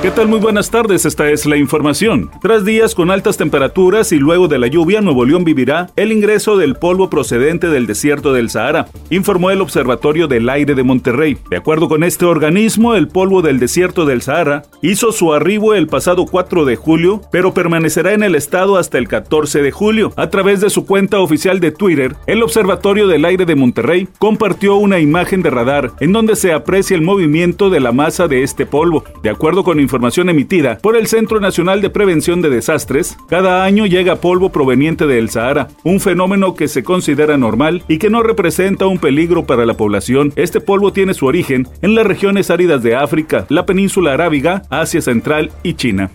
¿Qué tal? Muy buenas tardes, esta es la información. Tras días con altas temperaturas y luego de la lluvia, Nuevo León vivirá el ingreso del polvo procedente del desierto del Sahara, informó el Observatorio del Aire de Monterrey. De acuerdo con este organismo, el polvo del desierto del Sahara hizo su arribo el pasado 4 de julio, pero permanecerá en el estado hasta el 14 de julio. A través de su cuenta oficial de Twitter, el Observatorio del Aire de Monterrey compartió una imagen de radar en donde se aprecia el movimiento de la masa de este polvo. De acuerdo con información emitida por el Centro Nacional de Prevención de Desastres, cada año llega polvo proveniente del Sahara, un fenómeno que se considera normal y que no representa un peligro para la población. Este polvo tiene su origen en las regiones áridas de África, la península arábiga, Asia Central y China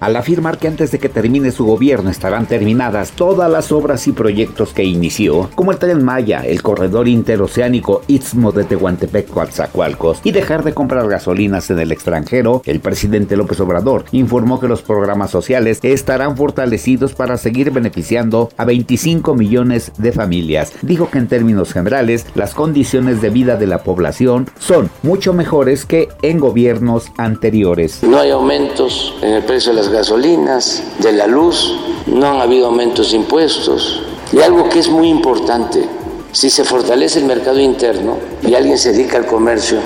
al afirmar que antes de que termine su gobierno estarán terminadas todas las obras y proyectos que inició, como el Tren Maya, el corredor interoceánico Istmo de Tehuantepec-Coatzacoalcos, y dejar de comprar gasolinas en el extranjero, el presidente López Obrador informó que los programas sociales estarán fortalecidos para seguir beneficiando a 25 millones de familias. Dijo que en términos generales, las condiciones de vida de la población son mucho mejores que en gobiernos anteriores. No hay aumentos en el precio de las gasolinas, de la luz, no han habido aumentos de impuestos. Y algo que es muy importante, si se fortalece el mercado interno y alguien se dedica al comercio,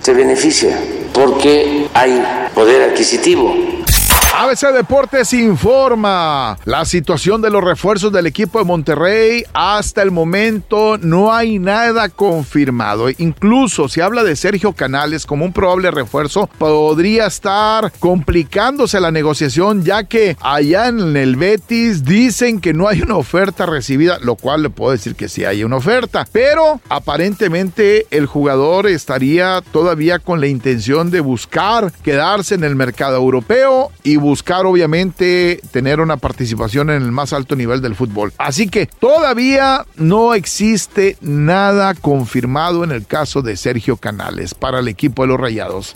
se beneficia porque hay poder adquisitivo. ABC Deportes informa la situación de los refuerzos del equipo de Monterrey. Hasta el momento no hay nada confirmado. Incluso se habla de Sergio Canales como un probable refuerzo. Podría estar complicándose la negociación ya que allá en el Betis dicen que no hay una oferta recibida, lo cual le puedo decir que sí hay una oferta. Pero aparentemente el jugador estaría todavía con la intención de buscar quedarse en el mercado europeo y buscar obviamente tener una participación en el más alto nivel del fútbol. Así que todavía no existe nada confirmado en el caso de Sergio Canales para el equipo de los Rayados.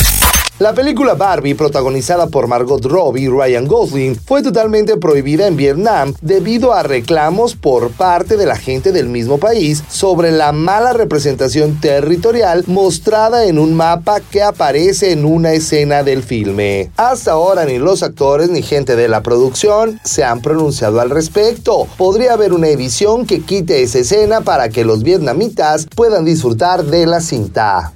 La película Barbie, protagonizada por Margot Robbie y Ryan Gosling, fue totalmente prohibida en Vietnam debido a reclamos por parte de la gente del mismo país sobre la mala representación territorial mostrada en un mapa que aparece en una escena del filme. Hasta ahora ni los actores ni gente de la producción se han pronunciado al respecto. Podría haber una edición que quite esa escena para que los vietnamitas puedan disfrutar de la cinta.